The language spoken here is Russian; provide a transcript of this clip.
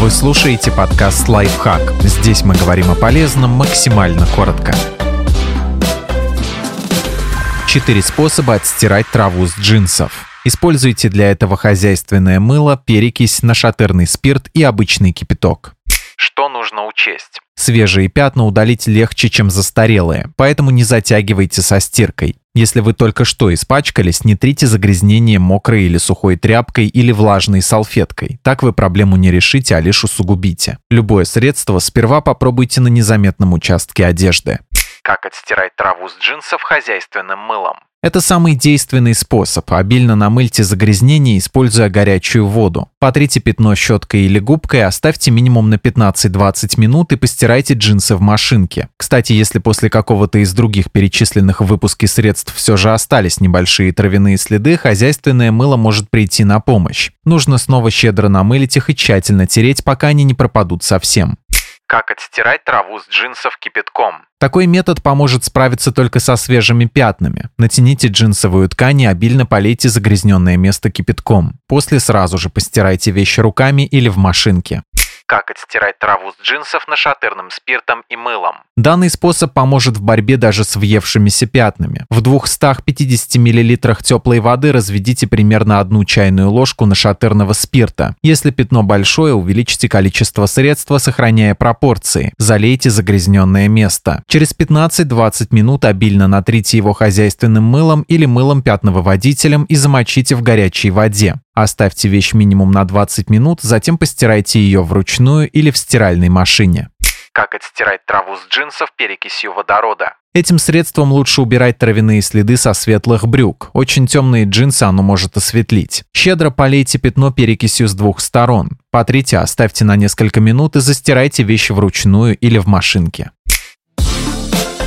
Вы слушаете подкаст «Лайфхак». Здесь мы говорим о полезном максимально коротко. Четыре способа отстирать траву с джинсов. Используйте для этого хозяйственное мыло, перекись, нашатырный спирт и обычный кипяток. Что нужно учесть? Свежие пятна удалить легче, чем застарелые, поэтому не затягивайте со стиркой. Если вы только что испачкались, не трите загрязнение мокрой или сухой тряпкой или влажной салфеткой. Так вы проблему не решите, а лишь усугубите. Любое средство сперва попробуйте на незаметном участке одежды. Как отстирать траву с джинсов хозяйственным мылом? Это самый действенный способ. Обильно намыльте загрязнение, используя горячую воду. Потрите пятно щеткой или губкой, оставьте минимум на 15-20 минут и постирайте джинсы в машинке. Кстати, если после какого-то из других перечисленных в выпуске средств все же остались небольшие травяные следы, хозяйственное мыло может прийти на помощь. Нужно снова щедро намылить их и тщательно тереть, пока они не пропадут совсем. Как отстирать траву с джинсов кипятком? Такой метод поможет справиться только со свежими пятнами. Натяните джинсовую ткань и обильно полейте загрязненное место кипятком. После сразу же постирайте вещи руками или в машинке как отстирать траву с джинсов нашатырным спиртом и мылом. Данный способ поможет в борьбе даже с въевшимися пятнами. В 250 мл теплой воды разведите примерно одну чайную ложку нашатырного спирта. Если пятно большое, увеличьте количество средства, сохраняя пропорции. Залейте загрязненное место. Через 15-20 минут обильно натрите его хозяйственным мылом или мылом пятновыводителем и замочите в горячей воде. Оставьте вещь минимум на 20 минут, затем постирайте ее вручную или в стиральной машине. Как отстирать траву с джинсов перекисью водорода? Этим средством лучше убирать травяные следы со светлых брюк. Очень темные джинсы оно может осветлить. Щедро полейте пятно перекисью с двух сторон. Потрите, оставьте на несколько минут и застирайте вещи вручную или в машинке.